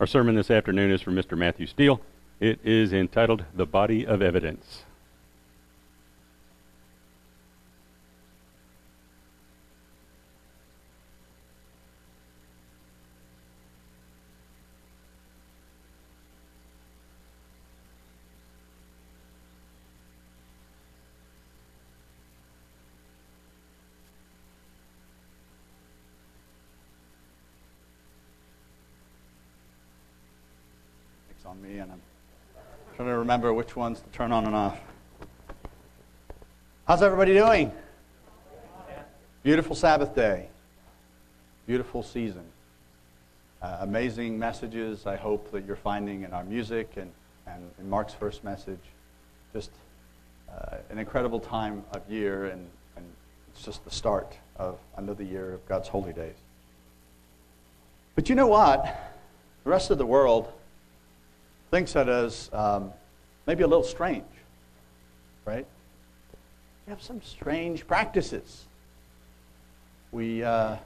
Our sermon this afternoon is from Mr. Matthew Steele. It is entitled The Body of Evidence. It's on me, and I'm trying to remember which ones to turn on and off. How's everybody doing? Beautiful Sabbath day. Beautiful season. Uh, amazing messages, I hope, that you're finding in our music and, and in Mark's first message. Just uh, an incredible time of year, and, and it's just the start of another year of God's holy days. But you know what? The rest of the world thinks that as um, maybe a little strange, right? We have some strange practices. We, uh,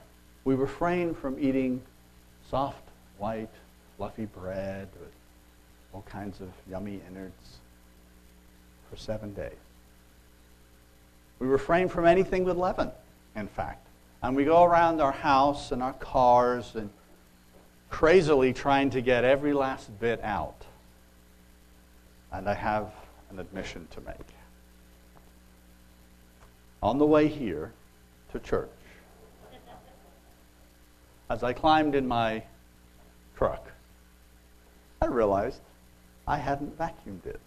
we refrain from eating soft, white, fluffy bread with all kinds of yummy innards for seven days. We refrain from anything with leaven, in fact. And we go around our house and our cars and crazily trying to get every last bit out. And I have an admission to make. On the way here to church, as I climbed in my truck, I realized I hadn't vacuumed it.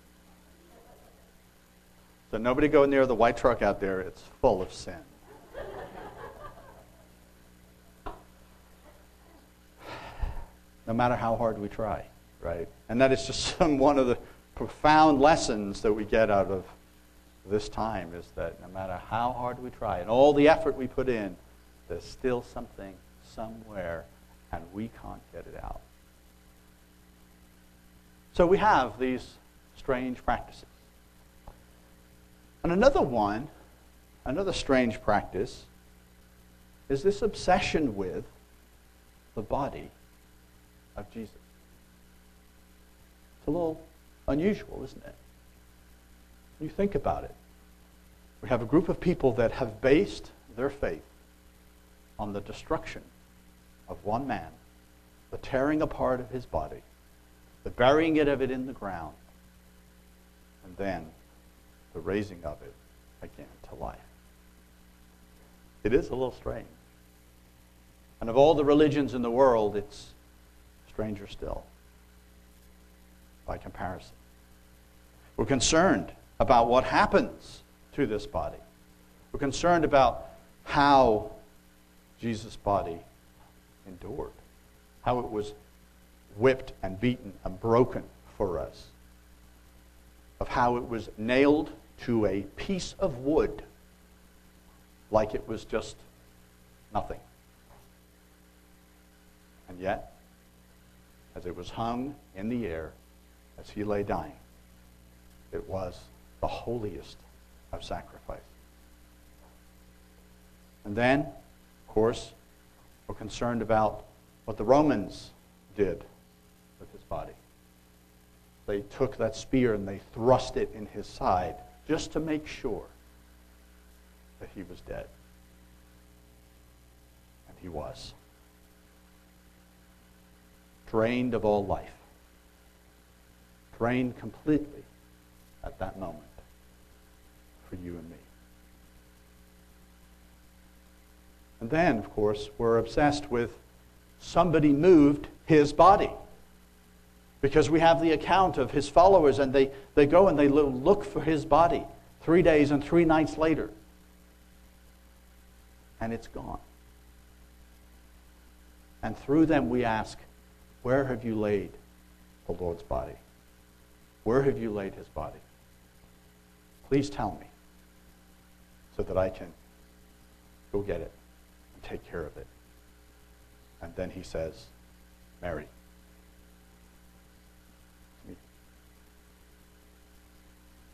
So nobody go near the white truck out there, it's full of sin. no matter how hard we try, right? And that is just some, one of the profound lessons that we get out of this time is that no matter how hard we try and all the effort we put in, there's still something somewhere and we can't get it out. So we have these strange practices. And another one, another strange practice, is this obsession with the body of Jesus. It's a little unusual, isn't it? You think about it. We have a group of people that have based their faith on the destruction of one man, the tearing apart of his body, the burying it of it in the ground, and then the raising of it again to life. It is a little strange. And of all the religions in the world, it's stranger still by comparison. We're concerned about what happens to this body. We're concerned about how Jesus' body endured, how it was whipped and beaten and broken for us, of how it was nailed to a piece of wood like it was just nothing. And yet, as it was hung in the air, as he lay dying, it was the holiest of sacrifice. And then, of course, we're concerned about what the Romans did with his body. They took that spear and they thrust it in his side just to make sure that he was dead. And he was. Drained of all life. Drained completely at that moment for you and me. And then, of course, we're obsessed with somebody moved his body. Because we have the account of his followers, and they, they go and they look for his body three days and three nights later. And it's gone. And through them we ask, Where have you laid the Lord's body? Where have you laid his body? Please tell me so that I can go get it and take care of it. And then he says, Mary.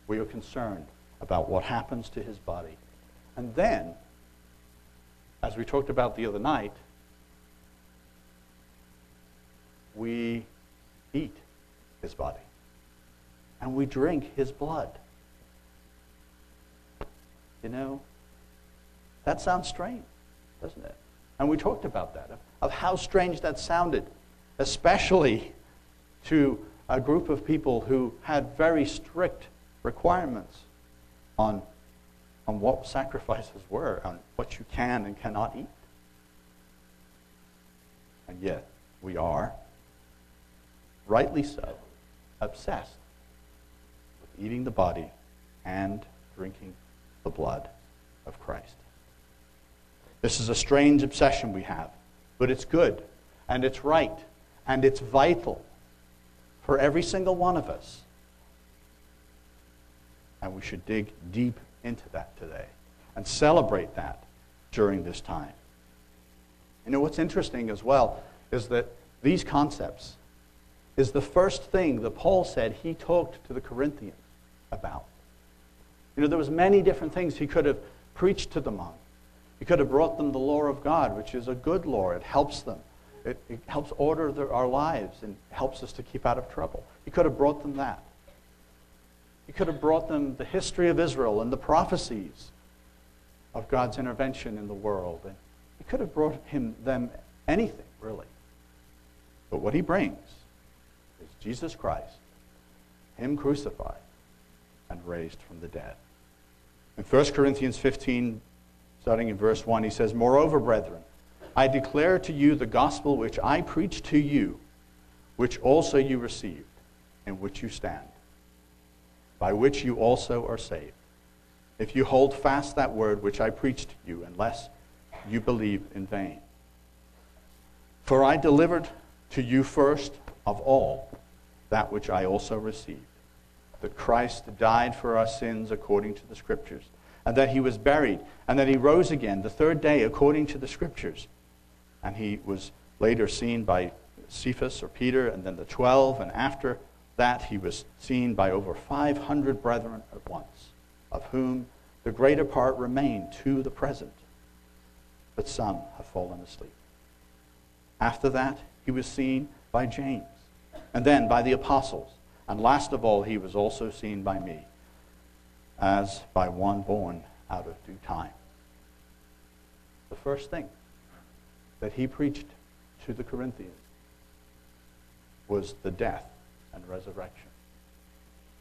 We are concerned about what happens to his body. And then, as we talked about the other night, we eat his body and we drink his blood. You know, that sounds strange, doesn't it? And we talked about that, of how strange that sounded, especially to a group of people who had very strict requirements on, on what sacrifices were, on what you can and cannot eat. And yet, we are, rightly so, obsessed eating the body and drinking the blood of Christ. This is a strange obsession we have, but it's good, and it's right, and it's vital for every single one of us. And we should dig deep into that today and celebrate that during this time. You know, what's interesting as well is that these concepts is the first thing that Paul said he talked to the Corinthians about. You know, there was many different things he could have preached to them on. He could have brought them the law of God, which is a good law. It helps them. It, it helps order their, our lives and helps us to keep out of trouble. He could have brought them that. He could have brought them the history of Israel and the prophecies of God's intervention in the world. And he could have brought him them anything, really. But what he brings is Jesus Christ, him crucified and raised from the dead. In 1 Corinthians 15, starting in verse 1, he says, Moreover, brethren, I declare to you the gospel which I preached to you, which also you received, in which you stand, by which you also are saved. If you hold fast that word which I preached to you, unless you believe in vain. For I delivered to you first of all that which I also received that Christ died for our sins according to the Scriptures, and that he was buried, and that he rose again the third day according to the Scriptures and he was later seen by Cephas or Peter, and then the twelve, and after that he was seen by over 500 brethren at once, of whom the greater part remain to the present, but some have fallen asleep. After that, he was seen by James, and then by the apostles, and last of all, he was also seen by me, as by one born out of due time. The first thing that he preached to the Corinthians was the death and resurrection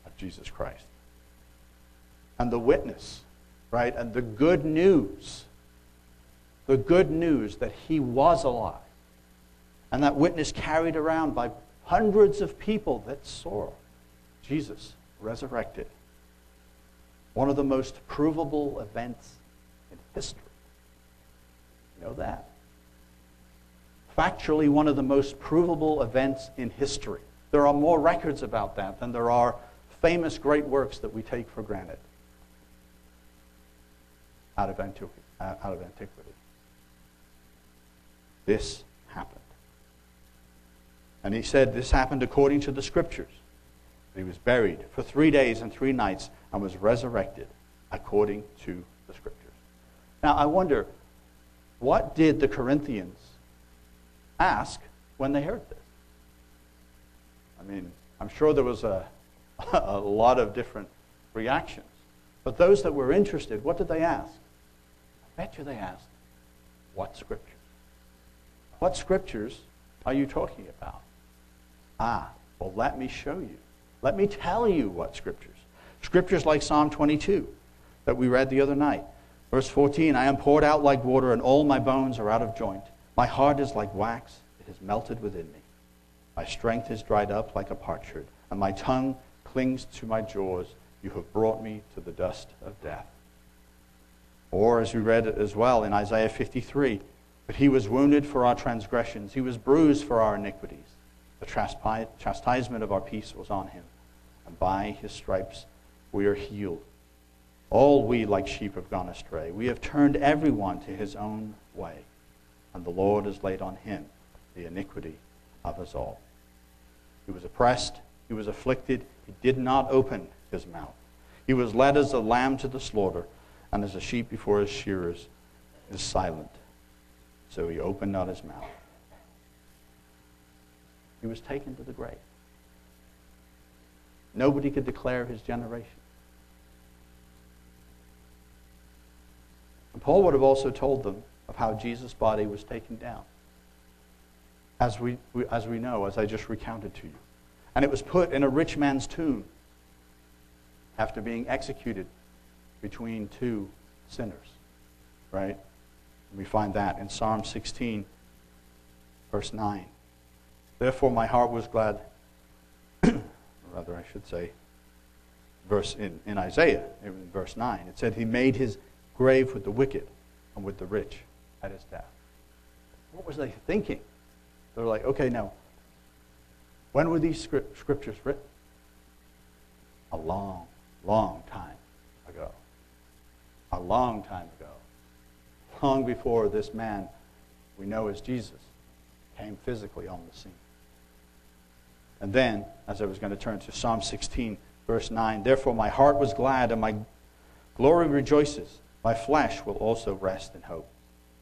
of Jesus Christ. And the witness, right? And the good news, the good news that he was alive. And that witness carried around by hundreds of people that saw Jesus resurrected. One of the most provable events in history. You know that factually one of the most provable events in history. There are more records about that than there are famous great works that we take for granted out of, antiqu- uh, out of antiquity. This happened. And he said this happened according to the scriptures. He was buried for three days and three nights and was resurrected according to the scriptures. Now, I wonder, what did the Corinthians ask when they heard this? I mean, I'm sure there was a, a lot of different reactions. But those that were interested, what did they ask? I bet you they asked, what scriptures? What scriptures are you talking about? Ah, well, let me show you. Let me tell you what scriptures. Scriptures like Psalm 22 that we read the other night. Verse 14 I am poured out like water, and all my bones are out of joint. My heart is like wax, it has melted within me. My strength is dried up like a potsherd, and my tongue clings to my jaws. You have brought me to the dust of death. Or, as we read as well in Isaiah 53, but he was wounded for our transgressions, he was bruised for our iniquities. The chastisement of our peace was on him, and by his stripes we are healed. All we, like sheep, have gone astray. We have turned everyone to his own way and the Lord has laid on him the iniquity of us all. He was oppressed, he was afflicted, he did not open his mouth. He was led as a lamb to the slaughter, and as a sheep before his shearers is silent. So he opened not his mouth. He was taken to the grave. Nobody could declare his generation. And Paul would have also told them of how Jesus' body was taken down. As we, as we know, as I just recounted to you. And it was put in a rich man's tomb after being executed between two sinners. Right? We find that in Psalm 16, verse 9. Therefore, my heart was glad, rather, I should say, verse in, in Isaiah, in verse 9. It said, He made his grave with the wicked and with the rich at his death. What was they thinking? They're like, okay, now, when were these scriptures written? A long, long time ago. A long time ago. Long before this man we know as Jesus came physically on the scene. And then, as I was going to turn to Psalm 16, verse 9, therefore my heart was glad and my glory rejoices. My flesh will also rest in hope.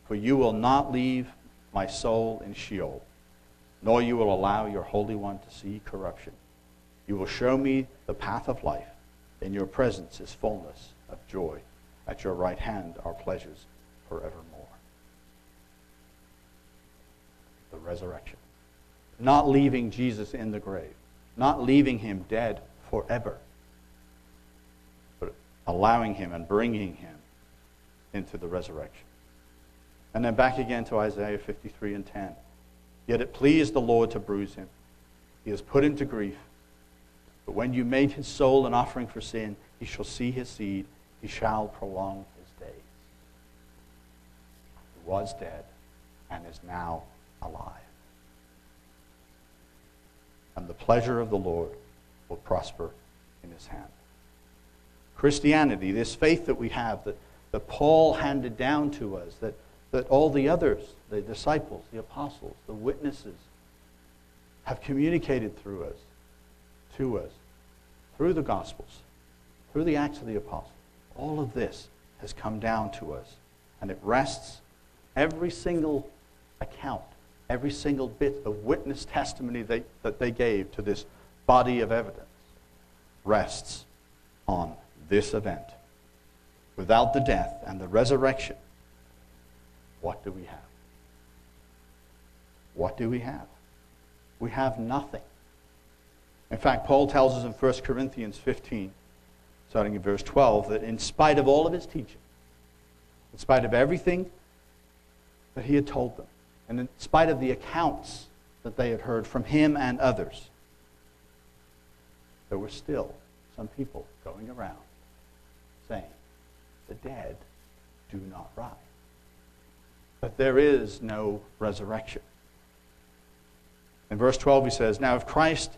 For you will not leave my soul in Sheol, nor you will allow your Holy One to see corruption. You will show me the path of life. In your presence is fullness of joy. At your right hand are pleasures forevermore. The resurrection. Not leaving Jesus in the grave, not leaving him dead forever, but allowing him and bringing him into the resurrection. And then back again to Isaiah 53 and 10. Yet it pleased the Lord to bruise him. He has put him to grief. But when you made his soul an offering for sin, he shall see his seed. He shall prolong his days. He was dead and is now alive. And the pleasure of the Lord will prosper in his hand. Christianity, this faith that we have, that, that Paul handed down to us, that that all the others, the disciples, the apostles, the witnesses, have communicated through us, to us, through the Gospels, through the Acts of the Apostles. All of this has come down to us, and it rests every single account, every single bit of witness testimony they, that they gave to this body of evidence rests on this event. Without the death and the resurrection, what do we have? What do we have? We have nothing. In fact, Paul tells us in 1 Corinthians 15, starting in verse 12, that in spite of all of his teaching, in spite of everything that he had told them, and in spite of the accounts that they had heard from him and others, there were still some people going around saying, The dead do not rise. But there is no resurrection. In verse 12, he says, Now if Christ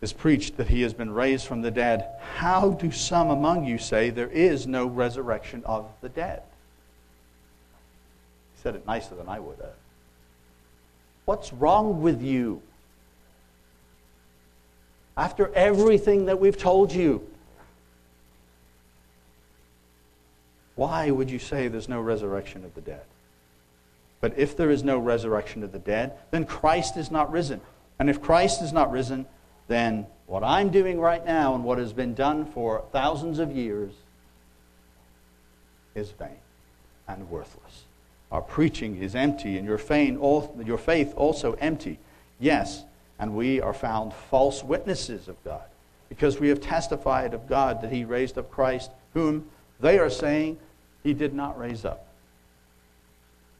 is preached that he has been raised from the dead, how do some among you say there is no resurrection of the dead? He said it nicer than I would have. What's wrong with you? After everything that we've told you, why would you say there's no resurrection of the dead? But if there is no resurrection of the dead, then Christ is not risen. And if Christ is not risen, then what I'm doing right now and what has been done for thousands of years is vain and worthless. Our preaching is empty, and your faith also empty. Yes, and we are found false witnesses of God, because we have testified of God that He raised up Christ, whom they are saying He did not raise up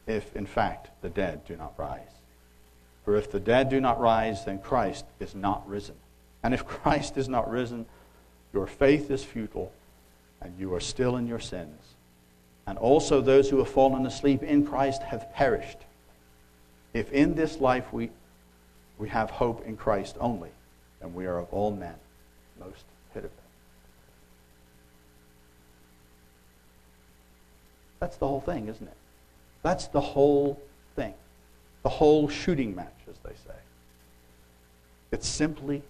if in fact the dead do not rise. For if the dead do not rise, then Christ is not risen. And if Christ is not risen, your faith is futile, and you are still in your sins. And also those who have fallen asleep in Christ have perished. If in this life we, we have hope in Christ only, then we are of all men most pitiful. That's the whole thing, isn't it? That's the whole thing, the whole shooting match, as they say. It's simply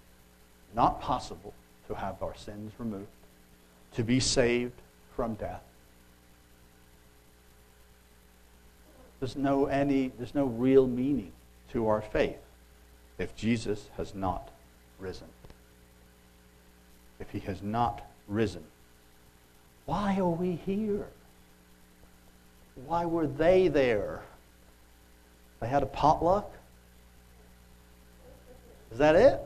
not possible to have our sins removed, to be saved from death. There's no, any, there's no real meaning to our faith if Jesus has not risen. if he has not risen? Why are we here? Why were they there? They had a potluck? Is that it?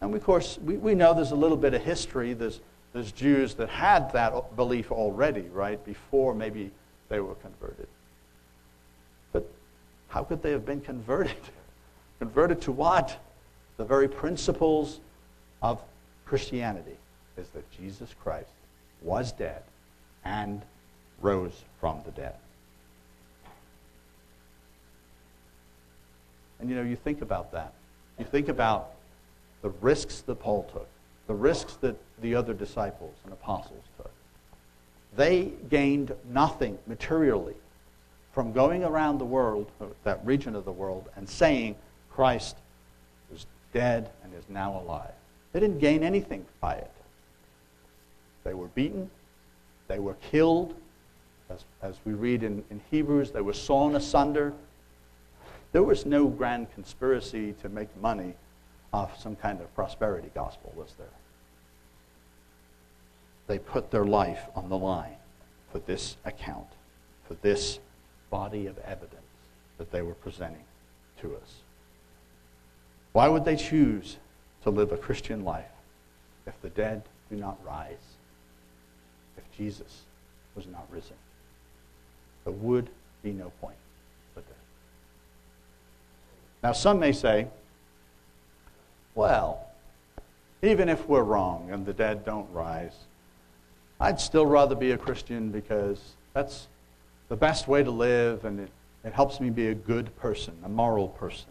And of course, we, we know there's a little bit of history. There's, there's Jews that had that belief already, right, before maybe they were converted. But how could they have been converted? converted to what? The very principles of Christianity is that Jesus Christ was dead and rose from the dead. And you know, you think about that. You think about the risks that Paul took, the risks that the other disciples and apostles took. They gained nothing materially from going around the world, uh, that region of the world, and saying Christ was dead and is now alive. They didn't gain anything by it. They were beaten, they were killed. As, as we read in, in Hebrews, they were sawn asunder. There was no grand conspiracy to make money off some kind of prosperity gospel, was there? They put their life on the line for this account, for this body of evidence that they were presenting to us. Why would they choose to live a Christian life if the dead do not rise? If Jesus was not risen? There would be no point. Now, some may say, well, even if we're wrong and the dead don't rise, I'd still rather be a Christian because that's the best way to live and it, it helps me be a good person, a moral person.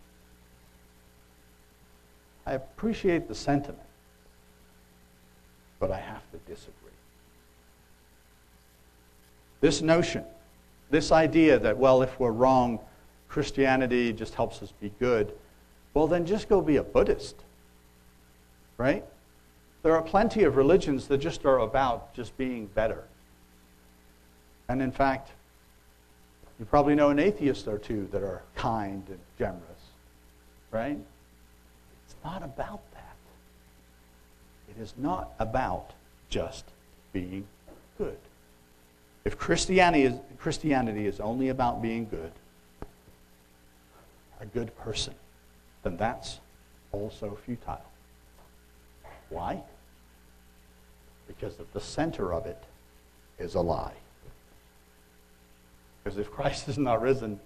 I appreciate the sentiment, but I have to disagree. This notion, this idea that, well, if we're wrong, Christianity just helps us be good, well, then just go be a Buddhist right? There are plenty of religions that just are about just being better. And in fact, you probably know an atheist or two that are kind and generous, right? It's not about that. It is not about just being good. If Christianity is, Christianity is only about being good, a good person, then that's also futile. Why? Because at the center of it is a lie. Because if Christ is not risen,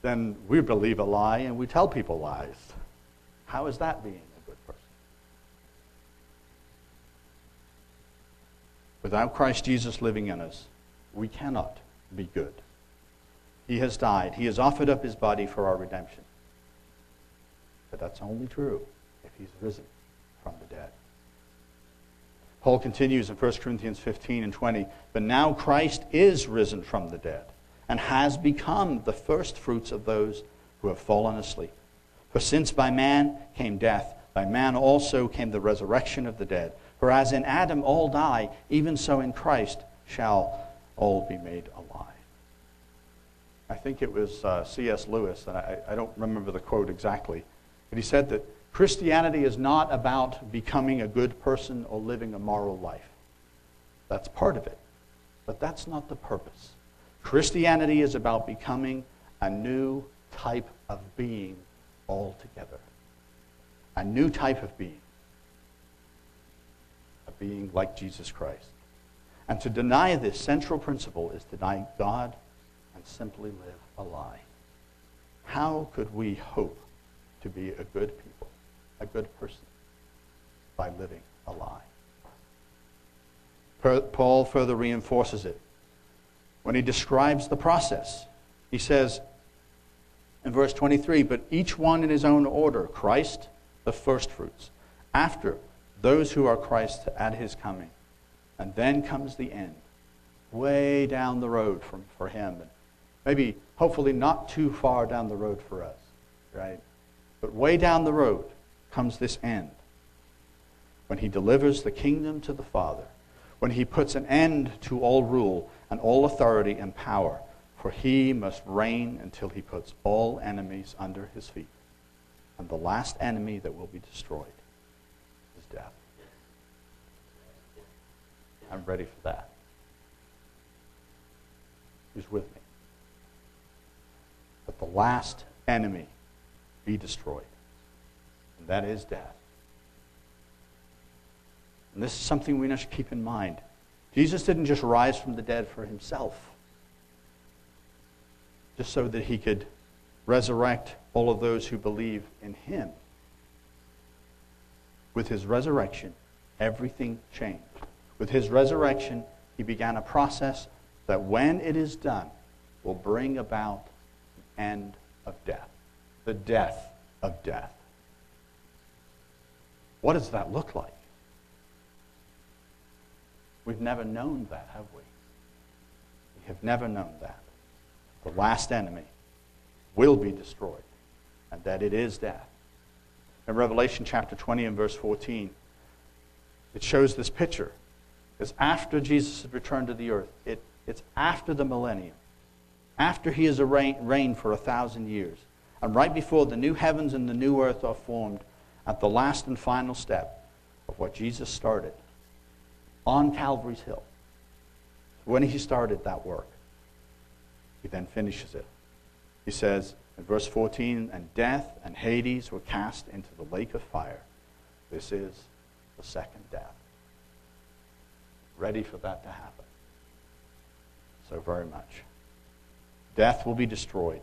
then we believe a lie and we tell people lies. How is that being a good person? Without Christ Jesus living in us, we cannot be good. He has died. He has offered up his body for our redemption. But that's only true if he's risen from the dead. Paul continues in 1 Corinthians 15 and 20. But now Christ is risen from the dead and has become the firstfruits of those who have fallen asleep. For since by man came death, by man also came the resurrection of the dead. For as in Adam all die, even so in Christ shall all be made alive. I think it was uh, C.S. Lewis, and I, I don't remember the quote exactly, but he said that Christianity is not about becoming a good person or living a moral life. That's part of it. But that's not the purpose. Christianity is about becoming a new type of being altogether. A new type of being. A being like Jesus Christ. And to deny this central principle is to deny God and simply live a lie. How could we hope to be a good people? A good person by living a lie. Paul further reinforces it when he describes the process. He says in verse 23 But each one in his own order Christ, the firstfruits, after those who are Christ at his coming. And then comes the end, way down the road from, for him. And maybe, hopefully, not too far down the road for us, right? But way down the road comes this end. When he delivers the kingdom to the Father, when he puts an end to all rule and all authority and power, for he must reign until he puts all enemies under his feet. And the last enemy that will be destroyed is death. I'm ready for that. Who's with me? But the last enemy be destroyed, and that is death. And this is something we must keep in mind. Jesus didn't just rise from the dead for himself, just so that he could resurrect all of those who believe in him. With his resurrection, everything changed. With his resurrection, he began a process that, when it is done, will bring about the end of death, the death of death. What does that look like? We've never known that, have we? We have never known that. The last enemy will be destroyed, and that it is death. In Revelation chapter 20 and verse 14, it shows this picture. It's after Jesus has returned to the earth. It, it's after the millennium, after he has reigned for a thousand years, and right before the new heavens and the new earth are formed, at the last and final step of what Jesus started on Calvary's Hill. When he started that work, he then finishes it. He says in verse 14, and death and Hades were cast into the lake of fire. This is the second death. Ready for that to happen. So very much. Death will be destroyed.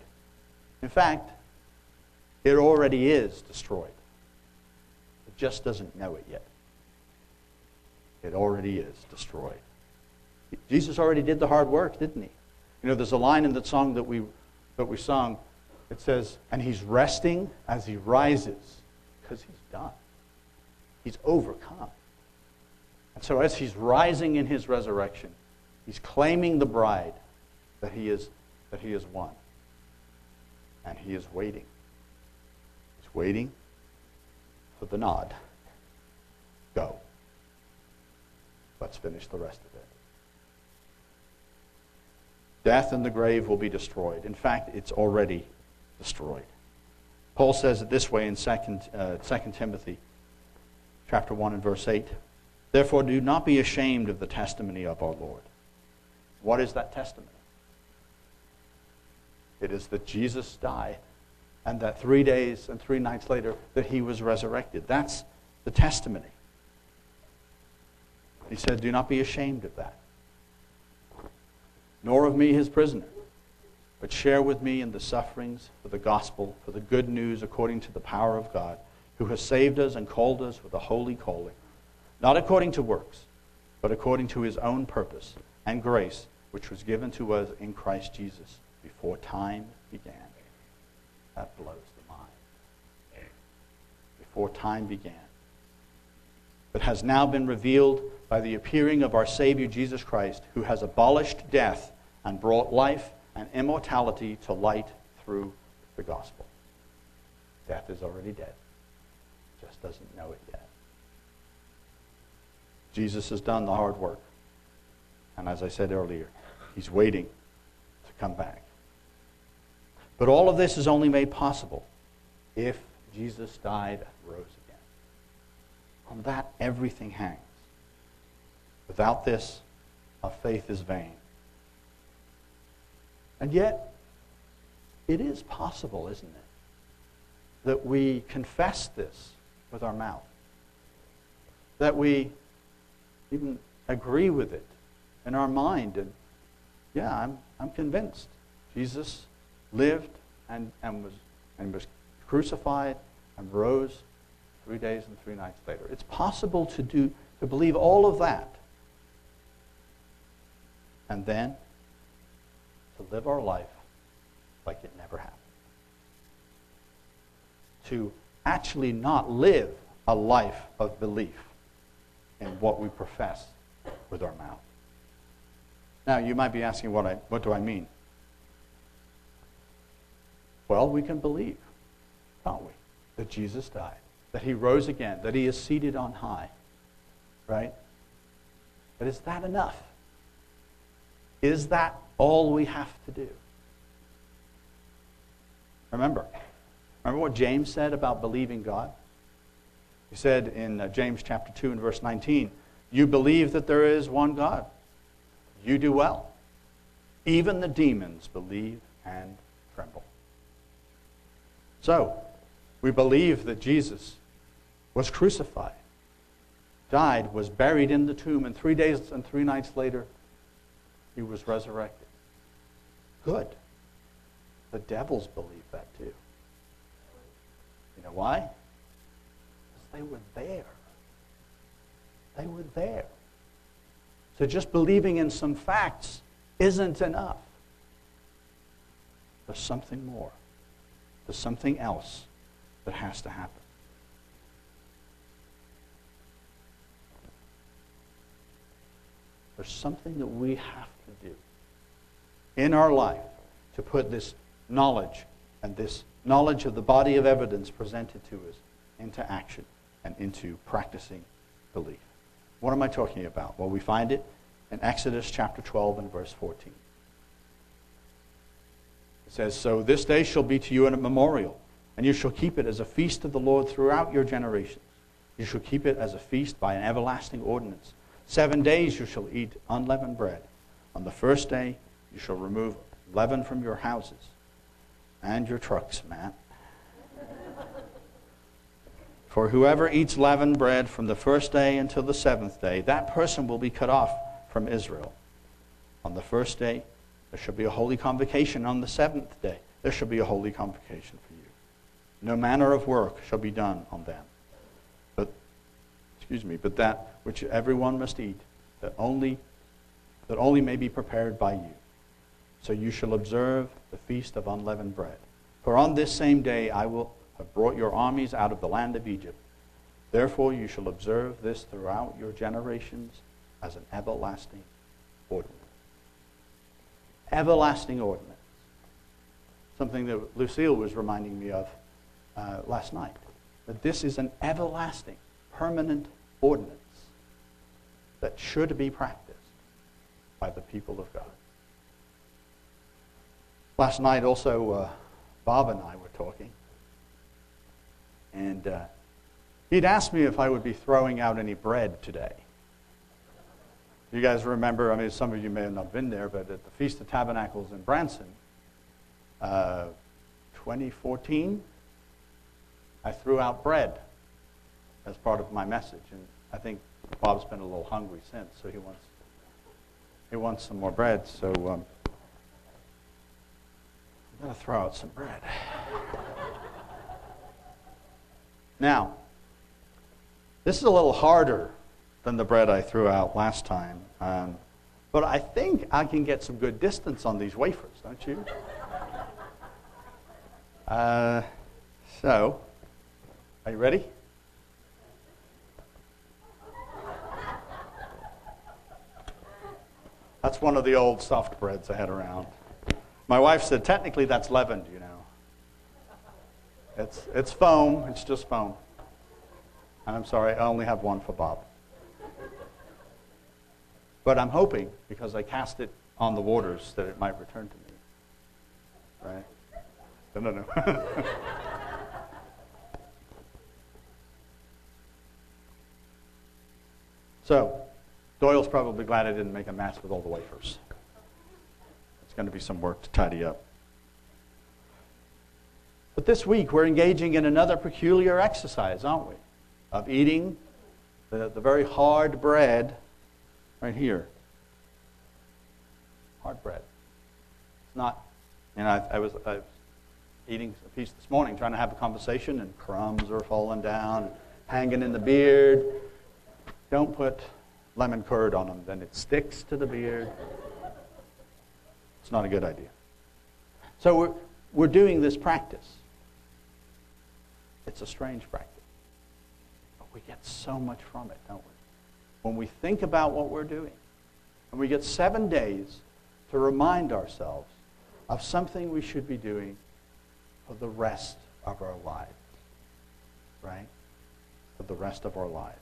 In fact, it already is destroyed. Just doesn't know it yet. It already is destroyed. Jesus already did the hard work, didn't he? You know, there's a line in the song that we, that we sung. It says, and he's resting as he rises because he's done. He's overcome. And so as he's rising in his resurrection, he's claiming the bride that he is, that he has won. And he is waiting. He's waiting for the nod. Go. Let's finish the rest of it. Death and the grave will be destroyed. In fact, it's already destroyed. Paul says it this way in 2, uh, 2 Timothy chapter 1 and verse 8. Therefore, do not be ashamed of the testimony of our Lord. What is that testimony? It is that Jesus died and that three days and three nights later that he was resurrected. That's the testimony. He said, Do not be ashamed of that, nor of me, his prisoner, but share with me in the sufferings for the gospel, for the good news according to the power of God, who has saved us and called us with a holy calling, not according to works, but according to his own purpose and grace, which was given to us in Christ Jesus before time began. That blows the mind. Before time began. But has now been revealed by the appearing of our Savior Jesus Christ, who has abolished death and brought life and immortality to light through the gospel. Death is already dead, just doesn't know it yet. Jesus has done the hard work. And as I said earlier, he's waiting to come back. But all of this is only made possible if Jesus died and rose again. On that, everything hangs. Without this, our faith is vain. And yet, it is possible, isn't it, that we confess this with our mouth, that we even agree with it in our mind. And yeah, I'm, I'm convinced Jesus lived and, and, was, and was crucified and rose three days and three nights later. It's possible to, do, to believe all of that and then to live our life like it never happened. To actually not live a life of belief in what we profess with our mouth. Now, you might be asking, what, I, what do I mean? Well, we can believe, can't we, that Jesus died, that he rose again, that he is seated on high, right? But is that enough? Is that all we have to do? Remember, remember what James said about believing God? He said in uh, James chapter 2 and verse 19, You believe that there is one God. You do well. Even the demons believe and. So, we believe that Jesus was crucified, died, was buried in the tomb, and three days and three nights later, he was resurrected. Good. The devils believe that too. You know why? Because they were there. They were there. So just believing in some facts isn't enough. There's something more. There's something else that has to happen. There's something that we have to do in our life to put this knowledge and this knowledge of the body of evidence presented to us into action and into practicing belief. What am I talking about? Well, we find it in Exodus chapter 12 and verse 14. It says, So this day shall be to you a memorial, and you shall keep it as a feast of the Lord throughout your generations. You shall keep it as a feast by an everlasting ordinance. Seven days you shall eat unleavened bread. On the first day you shall remove leaven from your houses and your trucks, Matt. For whoever eats leavened bread from the first day until the seventh day, that person will be cut off from Israel. On the first day, there shall be a holy convocation. On the seventh day, there shall be a holy convocation for you. No manner of work shall be done on them. But, excuse me, but that which everyone must eat, that only, that only may be prepared by you. So you shall observe the feast of unleavened bread. For on this same day I will have brought your armies out of the land of Egypt. Therefore you shall observe this throughout your generations as an everlasting ordinance. Everlasting ordinance. Something that Lucille was reminding me of uh, last night. That this is an everlasting, permanent ordinance that should be practiced by the people of God. Last night, also, uh, Bob and I were talking. And uh, he'd asked me if I would be throwing out any bread today. You guys remember, I mean, some of you may have not been there, but at the Feast of Tabernacles in Branson, uh, 2014, I threw out bread as part of my message. And I think Bob's been a little hungry since, so he wants, he wants some more bread. So um, I'm going to throw out some bread. now, this is a little harder than the bread I threw out last time. Um, but I think I can get some good distance on these wafers, don't you? Uh, so, are you ready? That's one of the old soft breads I had around. My wife said, technically that's leavened, you know. It's, it's foam, it's just foam. And I'm sorry, I only have one for Bob. But I'm hoping, because I cast it on the waters, that it might return to me. Right? No, no, no. so, Doyle's probably glad I didn't make a mess with all the wafers It's going to be some work to tidy up. But this week, we're engaging in another peculiar exercise, aren't we? Of eating the, the very hard bread right here. Hard bread. It's not, you know, I, I, was, I was eating a piece this morning, trying to have a conversation, and crumbs are falling down, hanging in the beard. Don't put lemon curd on them, then it sticks to the beard. It's not a good idea. So we're, we're doing this practice. It's a strange practice. But we get so much from it, don't we? When we think about what we're doing, and we get seven days to remind ourselves of something we should be doing for the rest of our lives. Right? For the rest of our lives.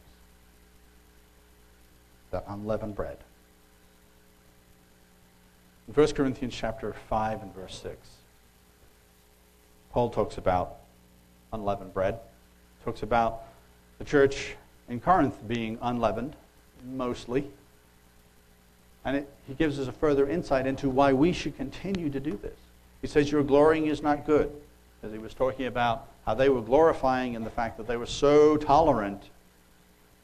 The unleavened bread. In 1 Corinthians chapter 5 and verse 6, Paul talks about unleavened bread. Talks about the church in Corinth being unleavened mostly. And it, he gives us a further insight into why we should continue to do this. He says, Your glorying is not good. As he was talking about how they were glorifying in the fact that they were so tolerant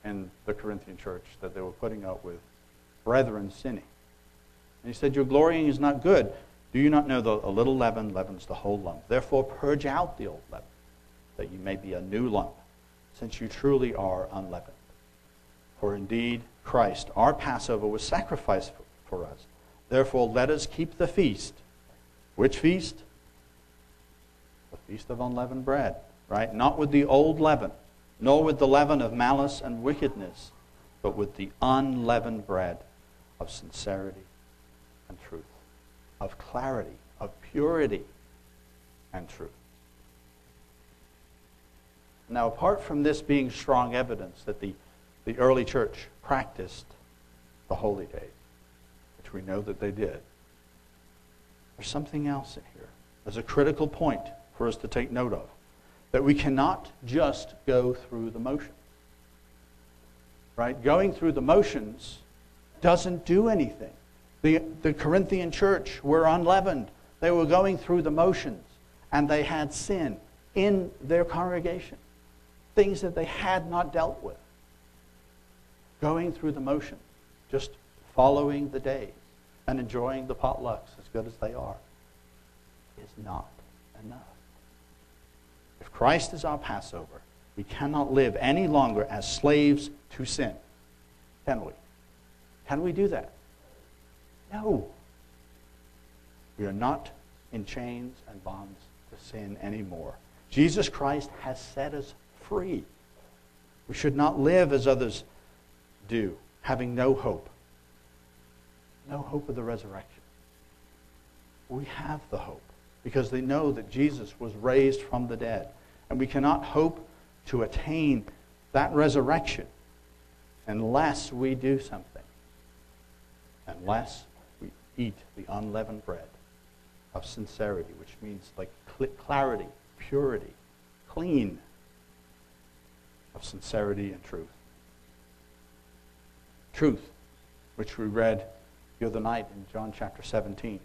in the Corinthian church that they were putting up with brethren sinning. And he said, Your glorying is not good. Do you not know that a little leaven leavens the whole lump? Therefore, purge out the old leaven, that you may be a new lump, since you truly are unleavened. For indeed, Christ, our Passover, was sacrificed for us. Therefore, let us keep the feast. Which feast? The feast of unleavened bread, right? Not with the old leaven, nor with the leaven of malice and wickedness, but with the unleavened bread of sincerity and truth, of clarity, of purity and truth. Now, apart from this being strong evidence that the, the early church practiced the holy days, which we know that they did, there's something else in here. There's a critical point for us to take note of that we cannot just go through the motions. Right? Going through the motions doesn't do anything. The, the Corinthian church were unleavened. They were going through the motions, and they had sin in their congregation, things that they had not dealt with. Going through the motions, just following the days and enjoying the potlucks as good as they are, is not enough. If Christ is our Passover, we cannot live any longer as slaves to sin. Can we? Can we do that? No. We are not in chains and bonds to sin anymore. Jesus Christ has set us free. We should not live as others do, having no hope. No hope of the resurrection. We have the hope because they know that Jesus was raised from the dead. And we cannot hope to attain that resurrection unless we do something. Unless we eat the unleavened bread of sincerity, which means like clarity, purity, clean of sincerity and truth. Truth, which we read the other night in John chapter 17,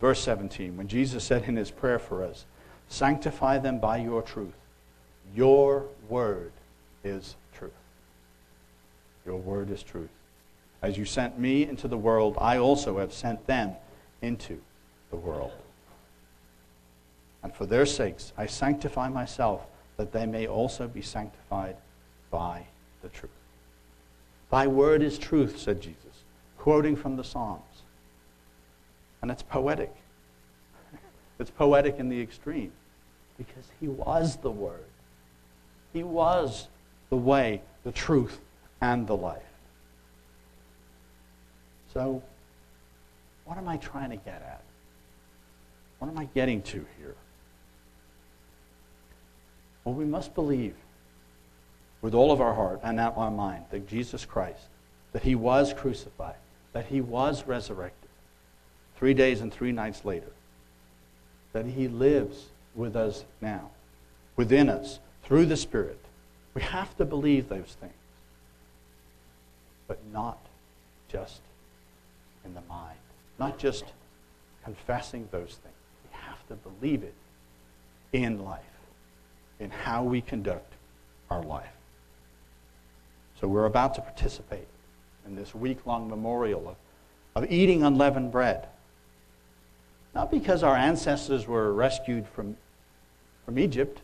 verse 17, when Jesus said in his prayer for us, Sanctify them by your truth. Your word is truth. Your word is truth. As you sent me into the world, I also have sent them into the world. And for their sakes, I sanctify myself, that they may also be sanctified by the truth. Thy word is truth, said Jesus, quoting from the Psalms. And it's poetic. It's poetic in the extreme because he was the Word. He was the way, the truth, and the life. So, what am I trying to get at? What am I getting to here? Well, we must believe with all of our heart and our mind that Jesus Christ, that he was crucified, that he was resurrected three days and three nights later, that he lives with us now, within us, through the Spirit. We have to believe those things, but not just in the mind, not just confessing those things. We have to believe it in life, in how we conduct our life. So we're about to participate in this week long memorial of, of eating unleavened bread. Not because our ancestors were rescued from, from Egypt.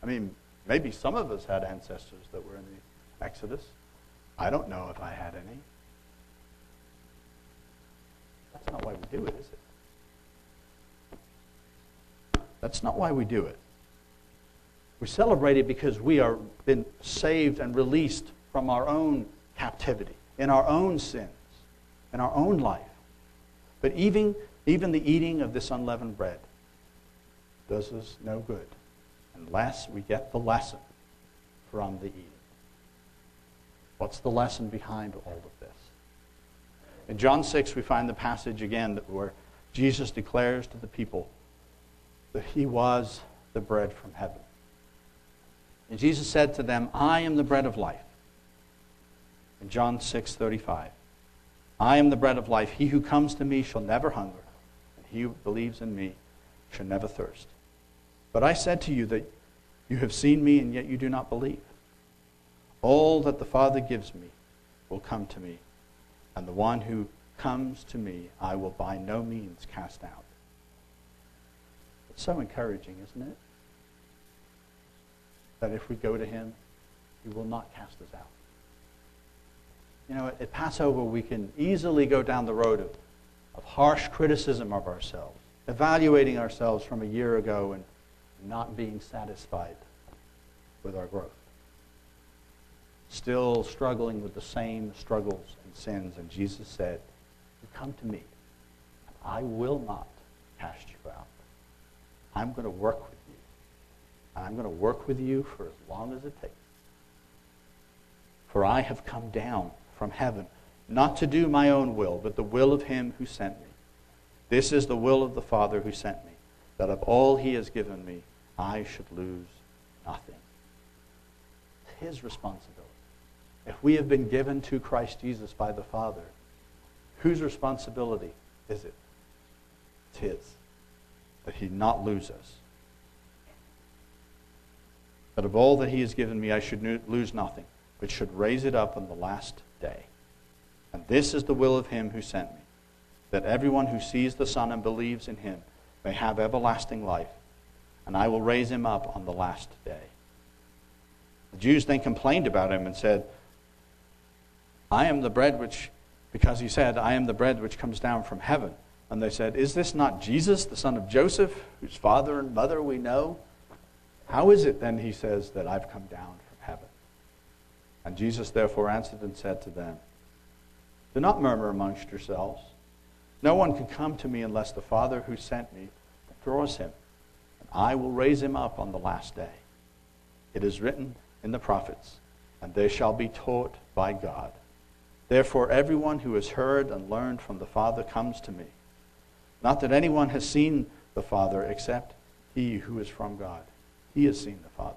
I mean, maybe some of us had ancestors that were in the Exodus. I don't know if I had any. That's not why we do it, is it? That's not why we do it. We celebrate it because we are been saved and released from our own captivity, in our own sins, in our own life. But even even the eating of this unleavened bread does us no good unless we get the lesson from the eating. What's the lesson behind all of this? In John 6, we find the passage again where Jesus declares to the people that he was the bread from heaven. And Jesus said to them, I am the bread of life. In John 6:35. I am the bread of life. He who comes to me shall never hunger, and he who believes in me shall never thirst. But I said to you that you have seen me, and yet you do not believe. All that the Father gives me will come to me, and the one who comes to me I will by no means cast out. It's so encouraging, isn't it? That if we go to him, he will not cast us out. You know, at Passover, we can easily go down the road of, of harsh criticism of ourselves, evaluating ourselves from a year ago and not being satisfied with our growth. Still struggling with the same struggles and sins. And Jesus said, You come to me, and I will not cast you out. I'm going to work with you. And I'm going to work with you for as long as it takes. For I have come down from heaven, not to do my own will, but the will of him who sent me. This is the will of the Father who sent me, that of all he has given me, I should lose nothing. It's his responsibility. If we have been given to Christ Jesus by the Father, whose responsibility is it? It's his, that he not lose us. That of all that he has given me, I should lose nothing, but should raise it up on the last day. And this is the will of him who sent me, that everyone who sees the Son and believes in him may have everlasting life, and I will raise him up on the last day. The Jews then complained about him and said, I am the bread which, because he said, I am the bread which comes down from heaven. And they said, Is this not Jesus, the son of Joseph, whose father and mother we know? How is it then, he says, that I've come down from heaven? And Jesus therefore answered and said to them, Do not murmur amongst yourselves. No one can come to me unless the Father who sent me draws him, and I will raise him up on the last day. It is written in the prophets, and they shall be taught by God. Therefore, everyone who has heard and learned from the Father comes to me. Not that anyone has seen the Father except he who is from God. He has seen the Father.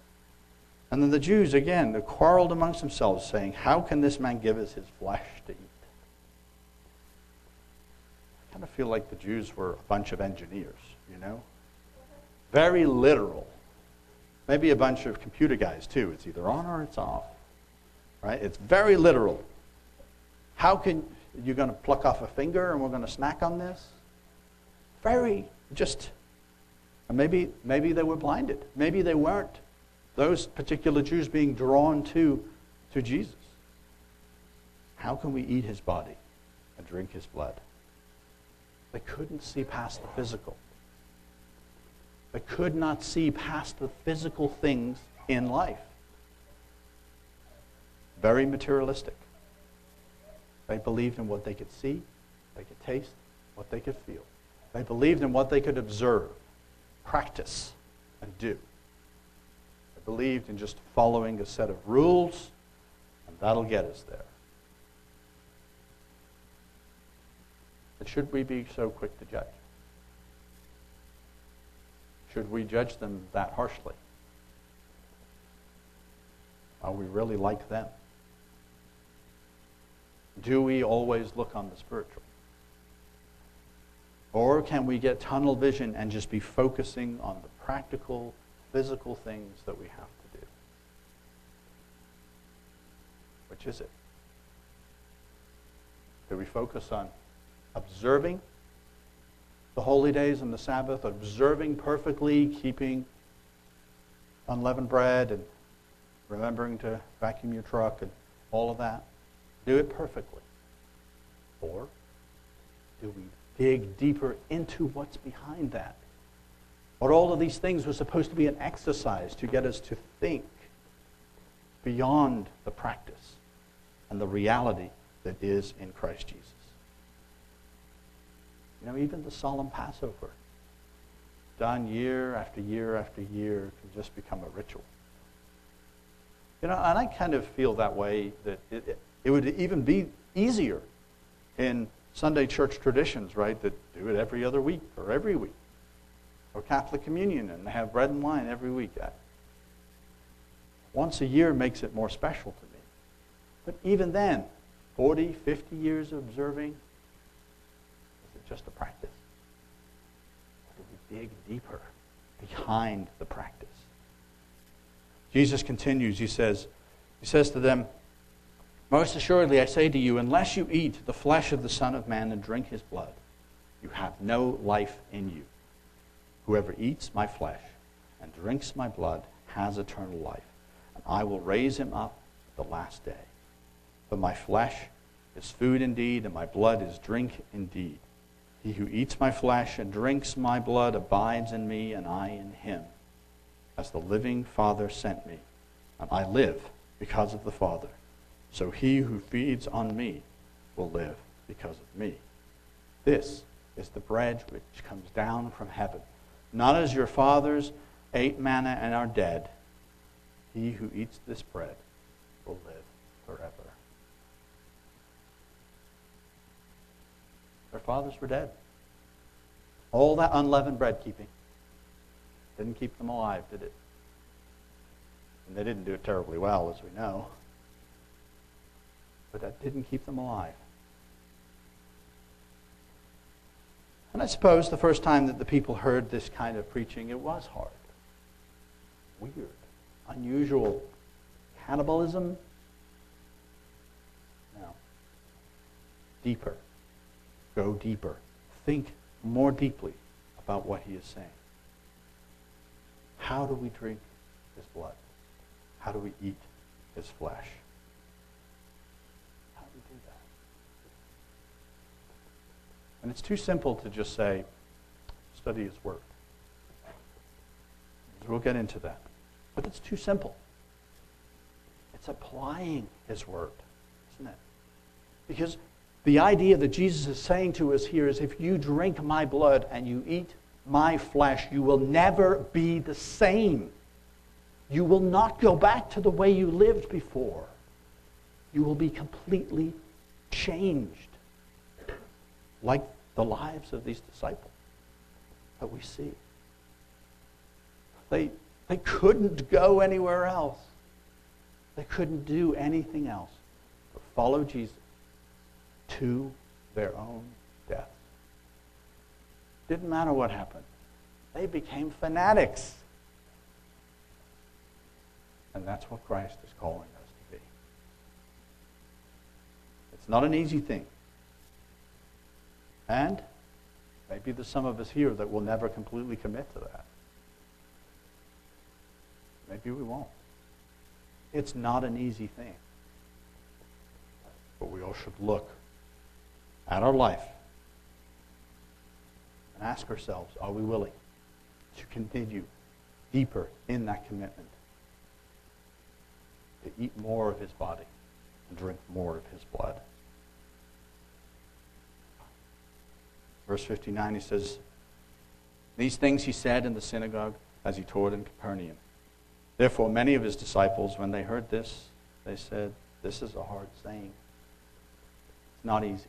And then the Jews, again, they quarreled amongst themselves, saying, How can this man give us his flesh to eat? I kind of feel like the Jews were a bunch of engineers, you know? Very literal. Maybe a bunch of computer guys, too. It's either on or it's off. Right? It's very literal. How can you going to pluck off a finger and we're going to snack on this? Very just maybe maybe they were blinded. Maybe they weren't. Those particular Jews being drawn to to Jesus. How can we eat his body and drink his blood? They couldn't see past the physical. They could not see past the physical things in life. Very materialistic. They believed in what they could see, they could taste, what they could feel. They believed in what they could observe, practice, and do. Believed in just following a set of rules, and that'll get us there. But should we be so quick to judge? Should we judge them that harshly? Are we really like them? Do we always look on the spiritual? Or can we get tunnel vision and just be focusing on the practical, physical things that we have to do? Which is it? Do we focus on observing the holy days and the Sabbath, observing perfectly, keeping unleavened bread and remembering to vacuum your truck and all of that? do it perfectly? Or do we dig deeper into what's behind that? But all of these things were supposed to be an exercise to get us to think beyond the practice and the reality that is in Christ Jesus. You know, even the solemn Passover, done year after year after year, can just become a ritual. You know, and I kind of feel that way that it, it, it would even be easier in Sunday church traditions, right, that do it every other week or every week. Or Catholic communion and they have bread and wine every week. Once a year makes it more special to me. But even then, 40, 50 years of observing, is it just a practice? Or do we dig deeper behind the practice? Jesus continues, he says, he says to them, most assuredly, I say to you, unless you eat the flesh of the Son of Man and drink his blood, you have no life in you. Whoever eats my flesh and drinks my blood has eternal life, and I will raise him up the last day. But my flesh is food indeed, and my blood is drink indeed. He who eats my flesh and drinks my blood abides in me, and I in him. As the living Father sent me, and I live because of the Father so he who feeds on me will live because of me. This is the bread which comes down from heaven, not as your fathers ate manna and are dead. He who eats this bread will live forever. Their fathers were dead. All that unleavened bread keeping didn't keep them alive, did it? And they didn't do it terribly well, as we know but that didn't keep them alive. And I suppose the first time that the people heard this kind of preaching, it was hard. Weird. Unusual. Cannibalism? Now, Deeper. Go deeper. Think more deeply about what he is saying. How do we drink his blood? How do we eat his flesh? And it's too simple to just say, study his word. We'll get into that. But it's too simple. It's applying his word, isn't it? Because the idea that Jesus is saying to us here is if you drink my blood and you eat my flesh, you will never be the same. You will not go back to the way you lived before. You will be completely changed like the lives of these disciples that we see. They, they couldn't go anywhere else. They couldn't do anything else but follow Jesus to their own death. Didn't matter what happened. They became fanatics. And that's what Christ is calling us to be. It's not an easy thing. And maybe there's some of us here that will never completely commit to that. Maybe we won't. It's not an easy thing. But we all should look at our life and ask ourselves are we willing to continue deeper in that commitment? To eat more of his body and drink more of his blood. Verse 59, he says, These things he said in the synagogue as he taught in Capernaum. Therefore, many of his disciples, when they heard this, they said, This is a hard saying. It's not easy.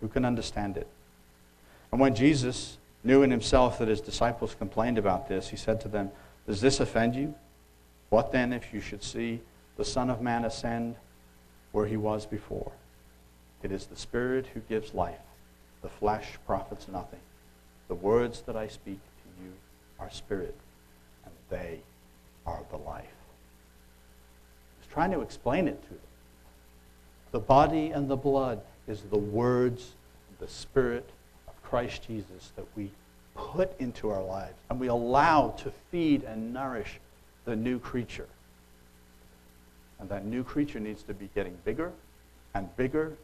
Who can understand it? And when Jesus knew in himself that his disciples complained about this, he said to them, Does this offend you? What then if you should see the Son of Man ascend where he was before? It is the Spirit who gives life. The flesh profits nothing. The words that I speak to you are spirit, and they are the life. He's trying to explain it to them. The body and the blood is the words, the Spirit of Christ Jesus that we put into our lives and we allow to feed and nourish the new creature. And that new creature needs to be getting bigger and bigger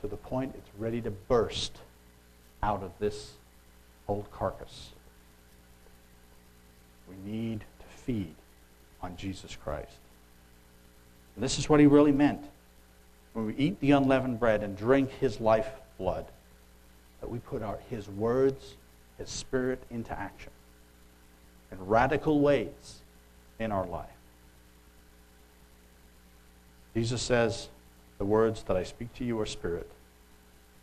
to the point it's ready to burst out of this old carcass. We need to feed on Jesus Christ. And this is what he really meant. When we eat the unleavened bread and drink his life blood, that we put our, his words, his spirit into action in radical ways in our life. Jesus says, The words that I speak to you are spirit.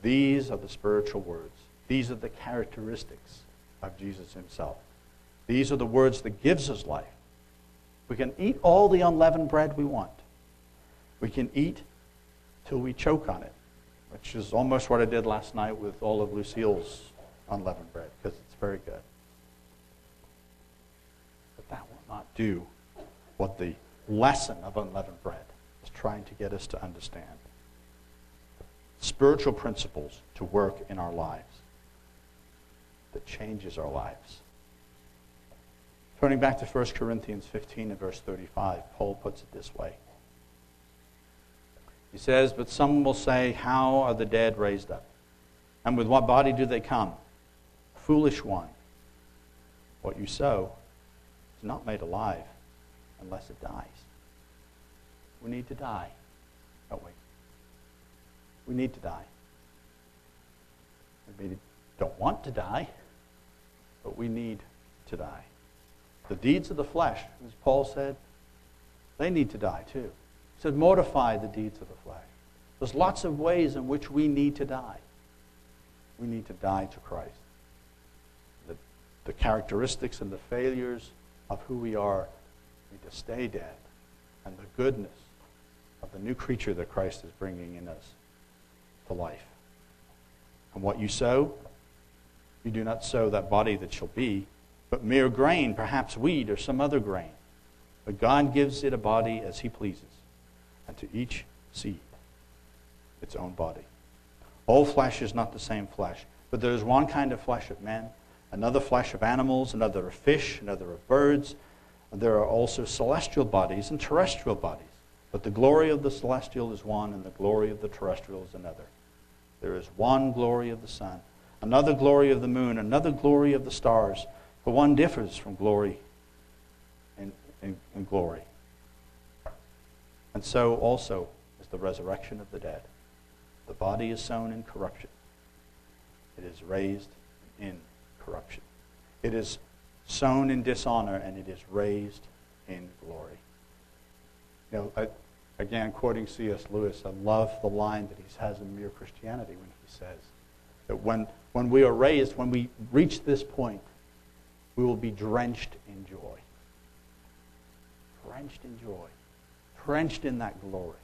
These are the spiritual words. These are the characteristics of Jesus himself. These are the words that gives us life. We can eat all the unleavened bread we want. We can eat till we choke on it, which is almost what I did last night with all of Lucille's unleavened bread, because it's very good. But that will not do what the lesson of unleavened bread trying to get us to understand. Spiritual principles to work in our lives that changes our lives. Turning back to 1 Corinthians 15 and verse 35, Paul puts it this way. He says, But some will say, How are the dead raised up? And with what body do they come? Foolish one. What you sow is not made alive unless it dies. We need to die, don't we? We need to die. We don't want to die, but we need to die. The deeds of the flesh, as Paul said, they need to die too. He said, mortify the deeds of the flesh. There's lots of ways in which we need to die. We need to die to Christ. The, the characteristics and the failures of who we are need to stay dead. And the goodness of the new creature that Christ is bringing in us to life. And what you sow, you do not sow that body that shall be, but mere grain, perhaps wheat or some other grain. But God gives it a body as He pleases, and to each seed its own body. All flesh is not the same flesh, but there is one kind of flesh of men, another flesh of animals, another of fish, another of birds. And there are also celestial bodies and terrestrial bodies. But the glory of the celestial is one, and the glory of the terrestrial is another. There is one glory of the sun, another glory of the moon, another glory of the stars but one differs from glory and, in, in glory. And so also is the resurrection of the dead. The body is sown in corruption. It is raised in corruption. It is sown in dishonor and it is raised in glory. You know, I, again, quoting C.S. Lewis, I love the line that he has in Mere Christianity when he says that when, when we are raised, when we reach this point, we will be drenched in joy. Drenched in joy. Drenched in that glory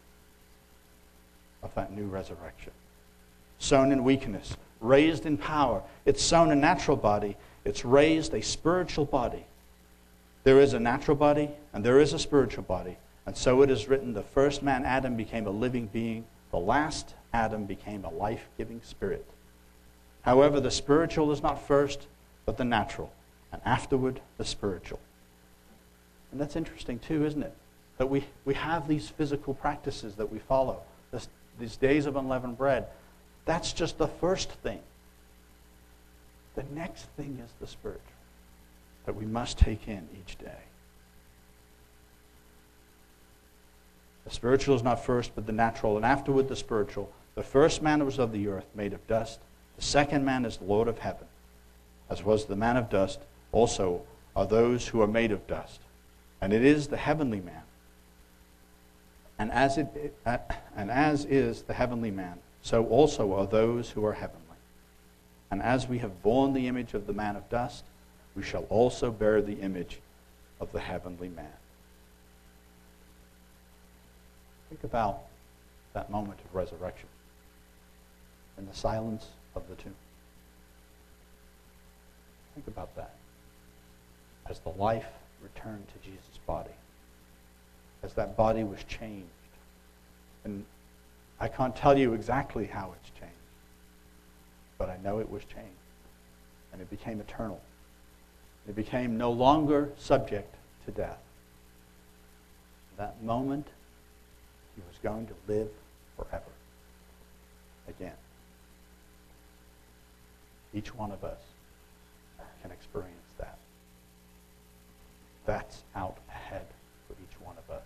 of that new resurrection. Sown in weakness, raised in power. It's sown a natural body, it's raised a spiritual body. There is a natural body and there is a spiritual body. And so it is written the first man, Adam, became a living being. The last Adam became a life giving spirit. However, the spiritual is not first, but the natural and afterward the spiritual. And that's interesting too, isn't it? That we, we have these physical practices that we follow, this, these days of unleavened bread. That's just the first thing. The next thing is the spiritual that we must take in each day. The spiritual is not first, but the natural, and afterward the spiritual. The first man was of the earth, made of dust. The second man is the Lord of heaven, as was the man of dust also are those who are made of dust, and it is the heavenly man. And as, it, and as is the heavenly man, so also are those who are heavenly. And as we have borne the image of the man of dust, we shall also bear the image of the heavenly man. Think about that moment of resurrection in the silence of the tomb. Think about that as the life returned to Jesus' body, as that body was changed. And I can't tell you exactly how it's changed, but I know it was changed. And it became eternal. It became no longer subject to death. That moment, going to live forever. Again, each one of us can experience that. That's out ahead for each one of us.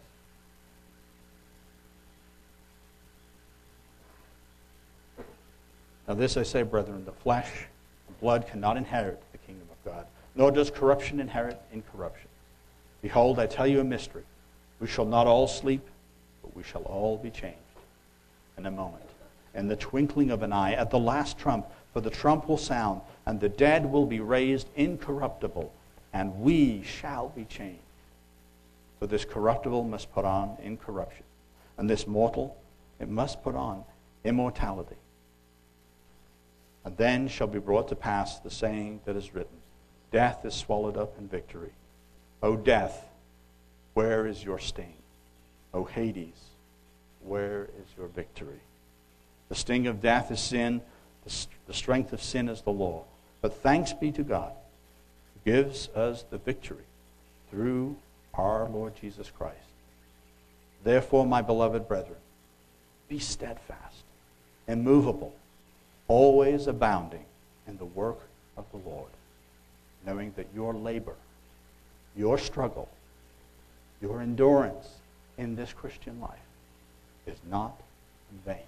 Now, this I say, brethren, the flesh and blood cannot inherit the kingdom of God, nor does corruption inherit incorruption. Behold, I tell you a mystery. We shall not all sleep but we shall all be changed in a moment, in the twinkling of an eye, at the last trump. For the trump will sound, and the dead will be raised incorruptible, and we shall be changed. For this corruptible must put on incorruption, and this mortal, it must put on immortality. And then shall be brought to pass the saying that is written Death is swallowed up in victory. O death, where is your sting? O Hades, where is your victory? The sting of death is sin, the strength of sin is the law. But thanks be to God who gives us the victory through our Lord Jesus Christ. Therefore, my beloved brethren, be steadfast, immovable, always abounding in the work of the Lord, knowing that your labor, your struggle, your endurance in this Christian life is not in vain.